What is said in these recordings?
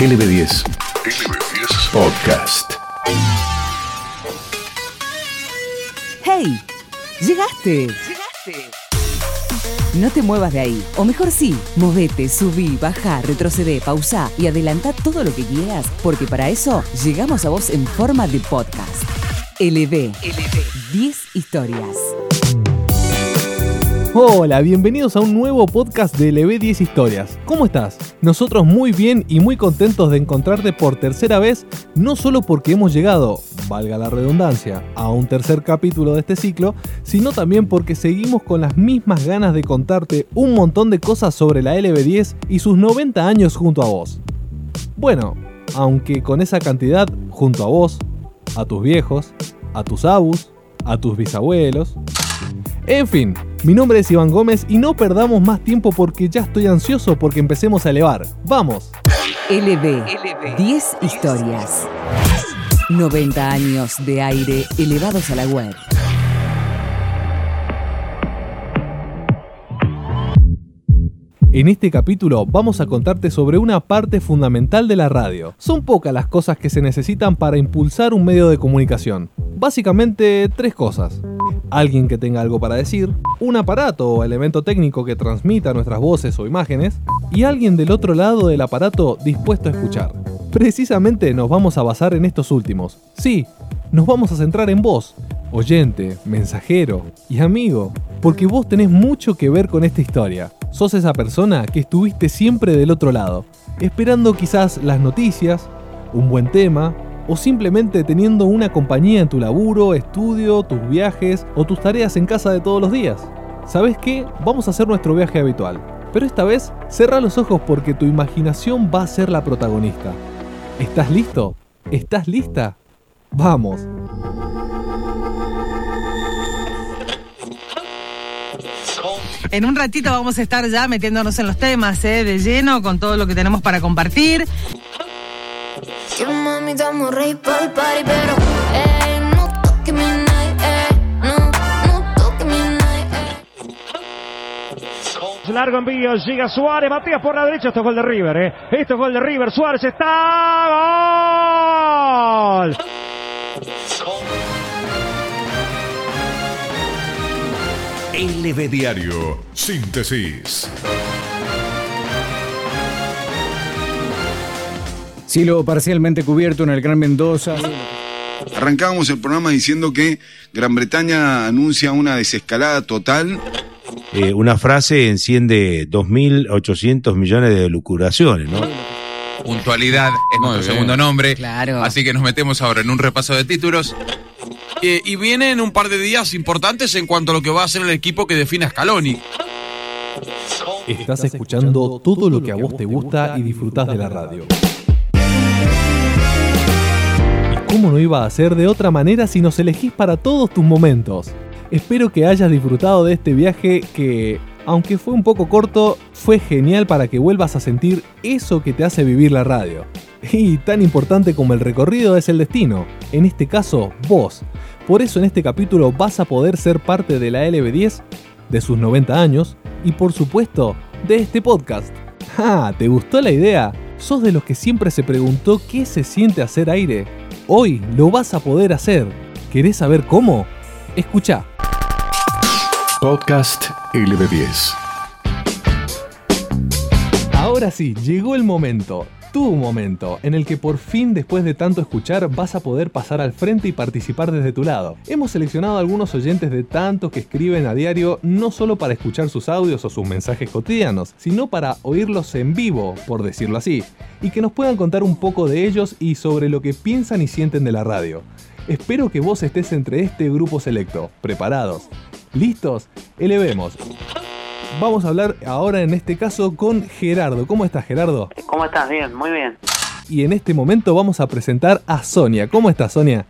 LB10. LB10 Podcast. ¡Hey! ¡Llegaste! ¡Llegaste! No te muevas de ahí. O mejor sí, movete, subí, baja, retrocede, pausa y adelanta todo lo que quieras, porque para eso llegamos a vos en forma de podcast. LB. LB. 10 historias. Hola, bienvenidos a un nuevo podcast de LB10 Historias. ¿Cómo estás? Nosotros muy bien y muy contentos de encontrarte por tercera vez, no solo porque hemos llegado, valga la redundancia, a un tercer capítulo de este ciclo, sino también porque seguimos con las mismas ganas de contarte un montón de cosas sobre la LB10 y sus 90 años junto a vos. Bueno, aunque con esa cantidad junto a vos, a tus viejos, a tus abus, a tus bisabuelos, en fin, mi nombre es Iván Gómez y no perdamos más tiempo porque ya estoy ansioso porque empecemos a elevar. ¡Vamos! LB, 10 historias. 90 años de aire elevados a la web. En este capítulo vamos a contarte sobre una parte fundamental de la radio. Son pocas las cosas que se necesitan para impulsar un medio de comunicación. Básicamente tres cosas. Alguien que tenga algo para decir, un aparato o elemento técnico que transmita nuestras voces o imágenes, y alguien del otro lado del aparato dispuesto a escuchar. Precisamente nos vamos a basar en estos últimos. Sí, nos vamos a centrar en vos, oyente, mensajero y amigo, porque vos tenés mucho que ver con esta historia. Sos esa persona que estuviste siempre del otro lado, esperando quizás las noticias, un buen tema, o simplemente teniendo una compañía en tu laburo, estudio, tus viajes o tus tareas en casa de todos los días. ¿Sabes qué? Vamos a hacer nuestro viaje habitual. Pero esta vez, cerra los ojos porque tu imaginación va a ser la protagonista. ¿Estás listo? ¿Estás lista? Vamos. En un ratito vamos a estar ya metiéndonos en los temas, ¿eh? de lleno, con todo lo que tenemos para compartir. Largo envío, llega Suárez, Matías por la derecha, esto es gol de River, ¿eh? Esto es gol de River, Suárez está... ¡Gol! LB Diario. Síntesis. Cielo parcialmente cubierto en el Gran Mendoza. Arrancábamos el programa diciendo que Gran Bretaña anuncia una desescalada total. Eh, una frase enciende 2.800 millones de lucuraciones, ¿no? Puntualidad es nuestro segundo nombre. Claro. Así que nos metemos ahora en un repaso de títulos. Eh, y vienen un par de días importantes en cuanto a lo que va a ser el equipo que define a Scaloni. Estás escuchando todo lo que a vos te gusta y disfrutás de la radio. Cómo no iba a ser de otra manera si nos elegís para todos tus momentos? Espero que hayas disfrutado de este viaje que, aunque fue un poco corto, fue genial para que vuelvas a sentir eso que te hace vivir la radio. Y tan importante como el recorrido es el destino, en este caso vos. Por eso en este capítulo vas a poder ser parte de la LB10, de sus 90 años y por supuesto de este podcast. ¡Ah! ¿Te gustó la idea? ¿Sos de los que siempre se preguntó qué se siente hacer aire? Hoy lo vas a poder hacer. ¿Querés saber cómo? Escucha. Podcast LB10. Ahora sí, llegó el momento, tu momento, en el que por fin después de tanto escuchar vas a poder pasar al frente y participar desde tu lado. Hemos seleccionado a algunos oyentes de tantos que escriben a diario no solo para escuchar sus audios o sus mensajes cotidianos, sino para oírlos en vivo, por decirlo así, y que nos puedan contar un poco de ellos y sobre lo que piensan y sienten de la radio. Espero que vos estés entre este grupo selecto. ¿Preparados? ¿Listos? Elevemos. Vamos a hablar ahora en este caso con Gerardo. ¿Cómo estás Gerardo? ¿Cómo estás? Bien, muy bien. Y en este momento vamos a presentar a Sonia. ¿Cómo estás Sonia?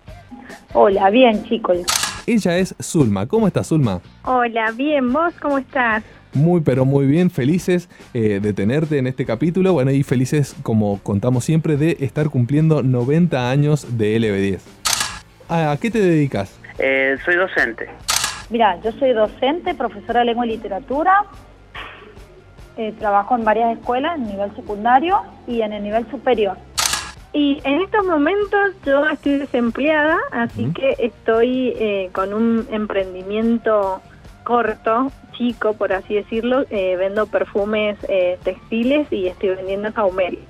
Hola, bien chicos. Ella es Zulma. ¿Cómo estás Zulma? Hola, bien, ¿vos cómo estás? Muy pero muy bien, felices eh, de tenerte en este capítulo, bueno y felices como contamos siempre de estar cumpliendo 90 años de LB10. ¿A qué te dedicas? Eh, soy docente. Mira, yo soy docente, profesora de lengua y literatura. eh, trabajo en varias escuelas, en nivel secundario y en el nivel superior. Y en estos momentos yo estoy desempleada, así que estoy eh, con un emprendimiento corto, chico, por así decirlo. Eh, vendo perfumes textiles y estoy vendiendo saumerio.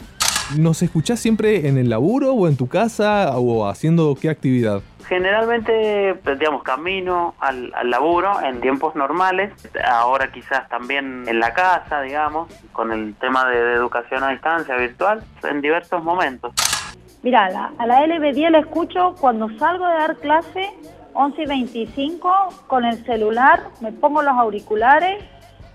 ¿Nos escuchás siempre en el laburo o en tu casa o haciendo qué actividad? Generalmente, digamos, camino al, al laburo en tiempos normales, ahora quizás también en la casa, digamos, con el tema de, de educación a distancia virtual, en diversos momentos. Mira, a la, a la LB10 la escucho cuando salgo de dar clase, 11 y 25, con el celular, me pongo los auriculares,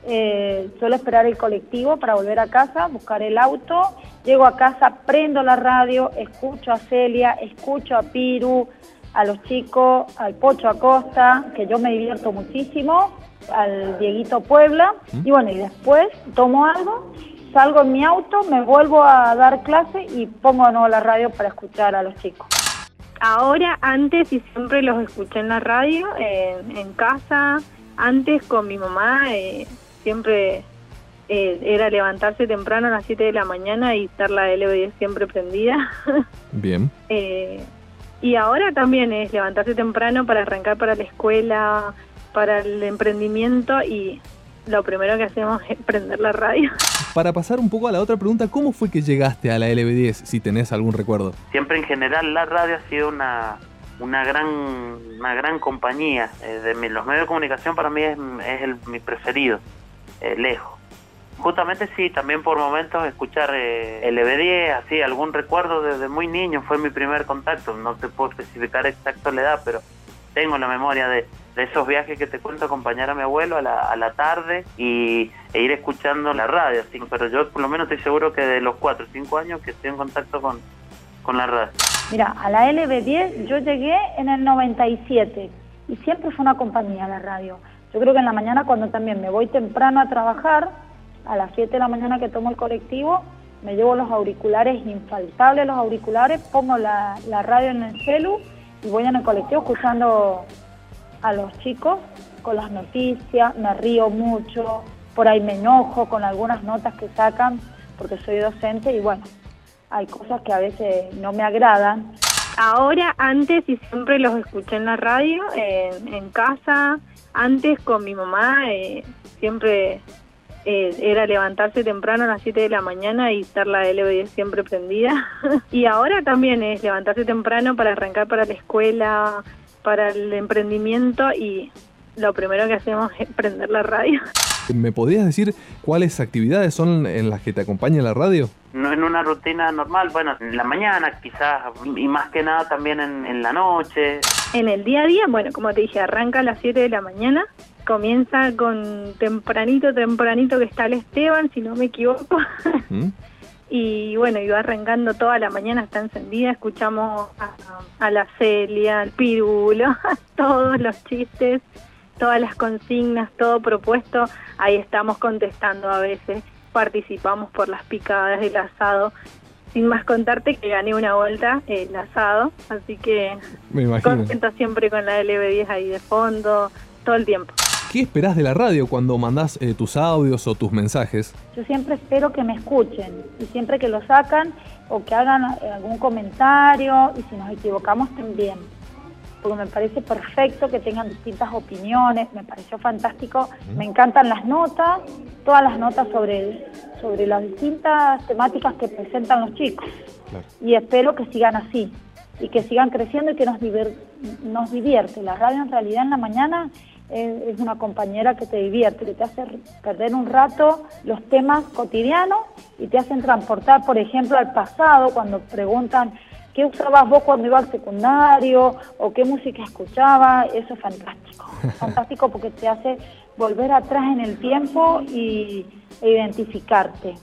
eh, suelo esperar el colectivo para volver a casa, buscar el auto, llego a casa, prendo la radio, escucho a Celia, escucho a Piru, a los chicos, al Pocho Acosta, que yo me divierto muchísimo, al Dieguito Puebla, y bueno, y después tomo algo, salgo en mi auto, me vuelvo a dar clase y pongo de nuevo la radio para escuchar a los chicos. Ahora, antes y siempre los escuché en la radio, en, en casa, antes con mi mamá, eh, siempre eh, era levantarse temprano a las 7 de la mañana y estar la LB10 siempre prendida. Bien. Eh, y ahora también es levantarse temprano para arrancar para la escuela, para el emprendimiento y lo primero que hacemos es prender la radio. Para pasar un poco a la otra pregunta, ¿cómo fue que llegaste a la LB10, si tenés algún recuerdo? Siempre en general la radio ha sido una, una gran una gran compañía. Eh, de los medios de comunicación para mí es, es el, mi preferido, eh, lejos. Justamente sí, también por momentos escuchar eh, LB10, así, algún recuerdo desde muy niño, fue mi primer contacto. No te puedo especificar exacto la edad, pero tengo la memoria de, de esos viajes que te cuento, acompañar a mi abuelo a la, a la tarde y, e ir escuchando la radio. Así, pero yo por lo menos estoy seguro que de los 4 o 5 años que estoy en contacto con, con la radio. Mira, a la LB10 yo llegué en el 97 y siempre fue una compañía la radio. Yo creo que en la mañana cuando también me voy temprano a trabajar, a las 7 de la mañana que tomo el colectivo, me llevo los auriculares, infaltables los auriculares, pongo la, radio en el celu y voy en el colectivo escuchando a los chicos con las noticias, me río mucho, por ahí me enojo con algunas notas que sacan porque soy docente y bueno, hay cosas que a veces no me agradan. Ahora, antes y siempre los escuché en la radio, en casa, antes con mi mamá, eh, siempre eh, era levantarse temprano a las 7 de la mañana y estar la LB10 siempre prendida. y ahora también es levantarse temprano para arrancar para la escuela, para el emprendimiento y lo primero que hacemos es prender la radio. ¿Me podrías decir cuáles actividades son en las que te acompaña la radio? No en una rutina normal, bueno, en la mañana quizás, y más que nada también en, en la noche. En el día a día, bueno, como te dije, arranca a las 7 de la mañana, comienza con tempranito, tempranito que está el Esteban, si no me equivoco. ¿Mm? y bueno, iba arrancando toda la mañana, está encendida, escuchamos a, a la Celia, al Pirulo, todos los chistes, todas las consignas, todo propuesto, ahí estamos contestando a veces, participamos por las picadas del asado, sin más contarte que gané una vuelta el asado, así que Me imagino. contenta siempre con la LB10 ahí de fondo, todo el tiempo. ¿Qué esperás de la radio cuando mandás eh, tus audios o tus mensajes? Yo siempre espero que me escuchen y siempre que lo sacan o que hagan eh, algún comentario y si nos equivocamos también. Porque me parece perfecto que tengan distintas opiniones, me pareció fantástico. Me encantan las notas, todas las notas sobre, sobre las distintas temáticas que presentan los chicos. Y espero que sigan así y que sigan creciendo y que nos, divir- nos divierte. La radio en realidad en la mañana es, es una compañera que te divierte, que te hace perder un rato los temas cotidianos y te hacen transportar, por ejemplo, al pasado, cuando preguntan qué usabas vos cuando ibas al secundario o qué música escuchabas, eso es fantástico. fantástico porque te hace volver atrás en el tiempo y, e identificarte.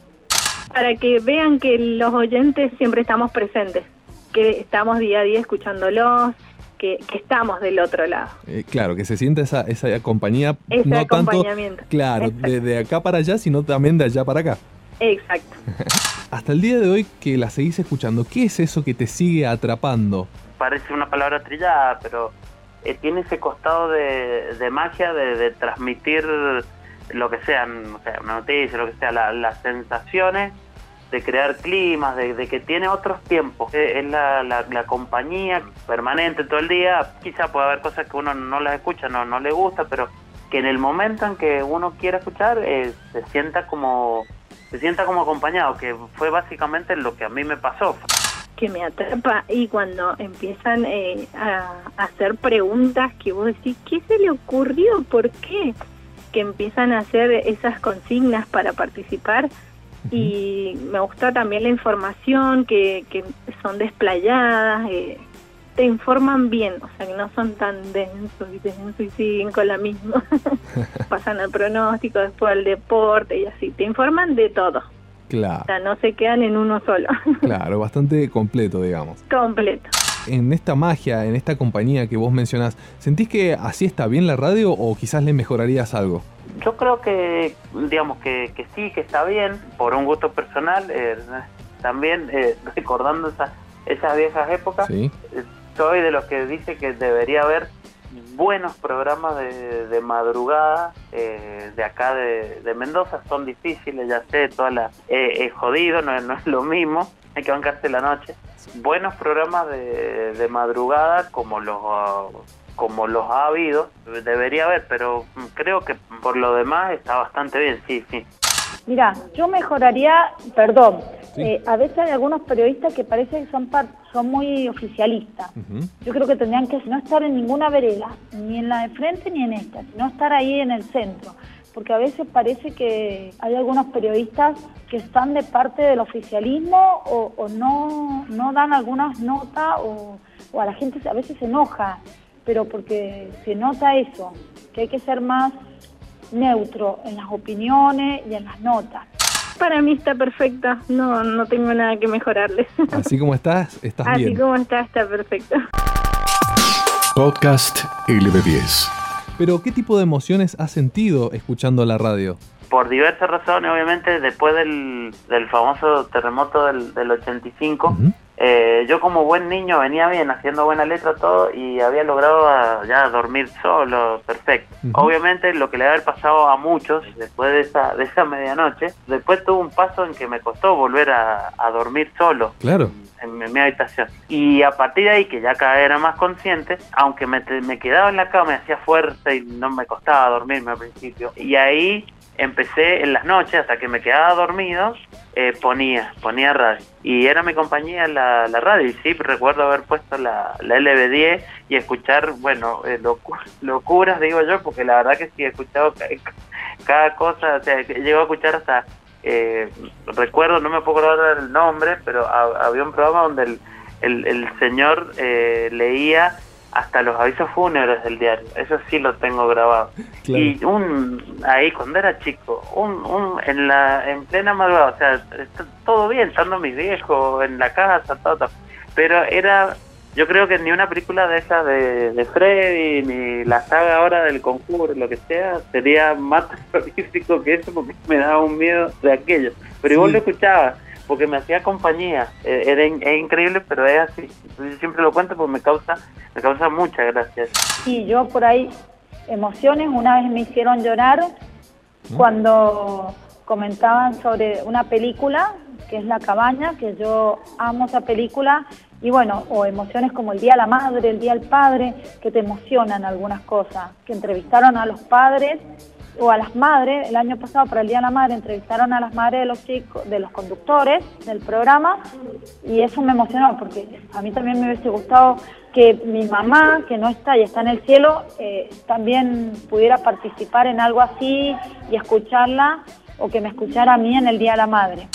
Para que vean que los oyentes siempre estamos presentes, que estamos día a día escuchándolos, que, que estamos del otro lado. Eh, claro, que se sienta esa, esa compañía, Ese no tanto, acompañamiento. claro, de, de acá para allá, sino también de allá para acá. Exacto. Hasta el día de hoy que la seguís escuchando, ¿qué es eso que te sigue atrapando? Parece una palabra trillada, pero eh, tiene ese costado de, magia de, transmitir lo que sean, o sea, una noticia, lo que sea, la- las sensaciones de crear climas, de, de que tiene otros tiempos. Es la compañía permanente todo el día. Quizá puede haber cosas que uno no las escucha, no, no le gusta, pero que en el momento en que uno quiera escuchar eh, se sienta como se sienta como acompañado, que fue básicamente lo que a mí me pasó. que me atrapa y cuando empiezan eh, a, a hacer preguntas que vos decís, ¿qué se le ocurrió? ¿Por qué? Que empiezan a hacer esas consignas para participar y me gusta también la información, que, que son desplayadas, eh, te informan bien, o sea que no son tan densos y densos y siguen con la misma. Pasan al pronóstico, después al deporte y así, te informan de todo. Claro, O sea, no se quedan en uno solo, claro, bastante completo, digamos. completo. En esta magia, en esta compañía que vos mencionás, ¿sentís que así está bien la radio o quizás le mejorarías algo? Yo creo que, digamos, que, que sí, que está bien, por un gusto personal, eh, también eh, recordando esa- esas viejas épocas, Sí. eh, soy de los que dice que debería haber buenos programas de, de madrugada eh, de acá de, de Mendoza, son difíciles, ya sé, toda la, eh, jodido, no, no es lo mismo, hay que bancarse la noche. Buenos programas de, de madrugada como los... como los ha habido, debería haber, pero creo que por lo demás está bastante bien, sí, sí. Mira, yo mejoraría, perdón, eh, a veces hay algunos periodistas que parece que son, par- son muy oficialistas. Yo creo que tendrían que no estar en ninguna vereda, ni en la de frente ni en esta, sino estar ahí en el centro. Porque a veces parece que hay algunos periodistas que están de parte del oficialismo o, o no, no dan algunas notas o, o a la gente a veces se enoja, pero porque se nota eso, que hay que ser más neutro en las opiniones y en las notas. Para mí está perfecta, no, no tengo nada que mejorarle. Así como estás, estás Así bien. como está, está perfecto. Podcast LB10. Pero, ¿qué tipo de emociones has sentido escuchando la radio? Por diversas razones, obviamente, después del, del famoso terremoto del, del 85, eh, yo como buen niño venía bien, haciendo buena letra, todo, y había logrado ah, ya dormir solo, perfecto. Obviamente, lo que le había pasado a muchos después de esa, de esa medianoche, después tuvo un paso en que me costó volver a, a dormir solo Claro. en mi, mi habitación. Y a partir de ahí, que ya cada vez era más consciente, aunque me, me quedaba en la cama, me hacía fuerza y no me costaba dormirme al principio. Y ahí empecé en las noches, hasta que me quedaba dormido, eh, ponía, ponía radio. Y era mi compañía la, la radio. Y sí, recuerdo haber puesto la, la LB10 y escuchar, bueno, eh, locu- locuras, digo yo, porque la verdad que sí he escuchado ca- cada cosa, o sea, llego a escuchar hasta eh, recuerdo, no me puedo acordar el nombre, pero ha- había un programa donde el, el, el señor eh, leía hasta los avisos fúnebres del diario. Eso sí lo tengo grabado. Claro. Y un ahí cuando era chico, un, un en la en plena madrugada, o sea, está todo bien, estando mis viejos en la casa, todo, todo. pero era yo creo que ni una película de esas de, de Freddy, ni la saga ahora del conjuro, lo que sea, sería más terrorífico que eso porque me daba un miedo de aquello. Pero igual lo escuchaba, porque me hacía compañía. Eh, era es increíble, pero es así. Yo siempre lo cuento porque me causa, me causa mucha gracia. Sí, yo por ahí, emociones, una vez me hicieron llorar cuando comentaban sobre una película que es La Cabaña, que yo amo esa película, y bueno, o emociones como el Día de la Madre, el Día del Padre, que te emocionan algunas cosas, que entrevistaron a los padres o a las madres, el año pasado para el Día de la Madre entrevistaron a las madres de los chicos, de los conductores del programa, y eso me emocionó porque a mí también me hubiese gustado que mi mamá, que no está y está en el cielo, eh, también pudiera participar en algo así y escucharla o que me escuchara a mí en el Día de la Madre.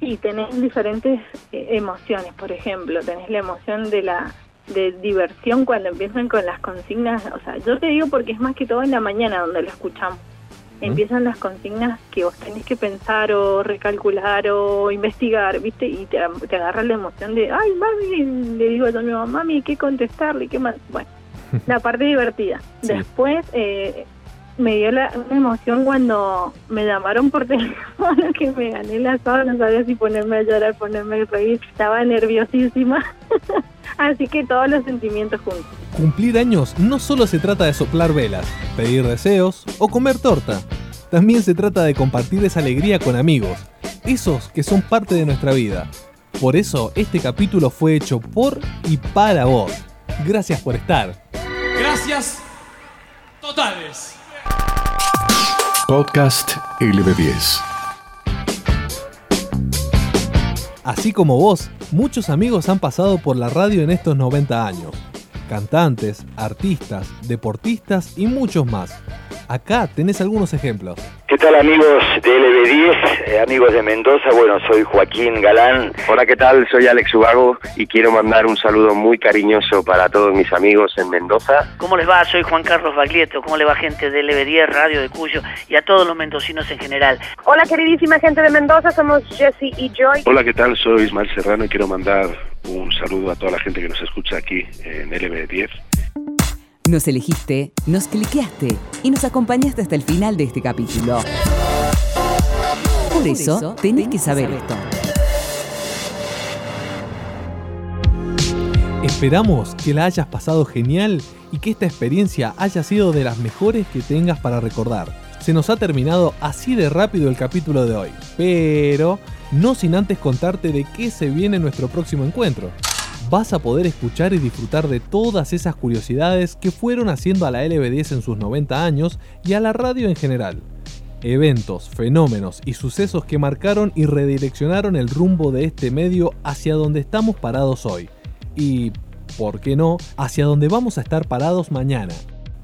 Y tenés diferentes eh, emociones, por ejemplo, tenés la emoción de la de diversión cuando empiezan con las consignas, o sea, yo te digo porque es más que todo en la mañana donde lo escuchamos. Empiezan las consignas que vos tenés que pensar o recalcular o investigar, ¿viste? Y te, te agarra la emoción de, ay, mami, le digo a mi mamá, mami, ¿qué contestarle? ¿Qué más? Bueno, la parte divertida. Después eh, me dio la, una emoción cuando me llamaron por teléfono que me gané la sábana, no sabía si ponerme a llorar, ponerme a reír, estaba nerviosísima. Así que todos los sentimientos juntos. Cumplir años no solo se trata de soplar velas, pedir deseos o comer torta. también se trata de compartir esa alegría con amigos, esos que son parte de nuestra vida. Por eso este capítulo fue hecho por y para vos. Gracias por estar. Gracias totales. Podcast LB10. Así como vos, muchos amigos han pasado por la radio en estos 90 años. Cantantes, artistas, deportistas y muchos más. Acá tenés algunos ejemplos. ¿Qué tal amigos de LB10, eh, amigos de Mendoza? Bueno, soy Joaquín Galán. Hola, ¿qué tal? Soy Alex Ubago y quiero mandar un saludo muy cariñoso para todos mis amigos en Mendoza. ¿Cómo les va? Soy Juan Carlos Baglietto. ¿Cómo le va gente de LB10, Radio de Cuyo y a todos los mendocinos en general? Hola, queridísima gente de Mendoza, somos Jesse y Joy. Hola, ¿qué tal? Soy Ismael Serrano y quiero mandar un saludo a toda la gente que nos escucha aquí en LB10. Nos elegiste, nos cliqueaste y nos acompañaste hasta el final de este capítulo. Por eso, tenés que saber esto. Esperamos que la hayas pasado genial y que esta experiencia haya sido de las mejores que tengas para recordar. Se nos ha terminado así de rápido el capítulo de hoy, pero no sin antes contarte de qué se viene nuestro próximo encuentro vas a poder escuchar y disfrutar de todas esas curiosidades que fueron haciendo a la LB10 en sus 90 años y a la radio en general. Eventos, fenómenos y sucesos que marcaron y redireccionaron el rumbo de este medio hacia donde estamos parados hoy. Y, ¿por qué no?, hacia donde vamos a estar parados mañana.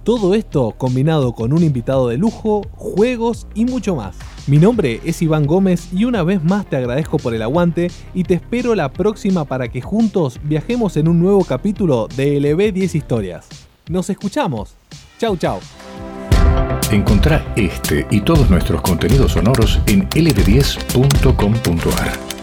Todo esto combinado con un invitado de lujo, juegos y mucho más. Mi nombre es Iván Gómez y una vez más te agradezco por el aguante y te espero la próxima para que juntos viajemos en un nuevo capítulo de LB10 Historias. Nos escuchamos. Chau chau. Encontrá este y todos nuestros contenidos sonoros en lb10.com.ar.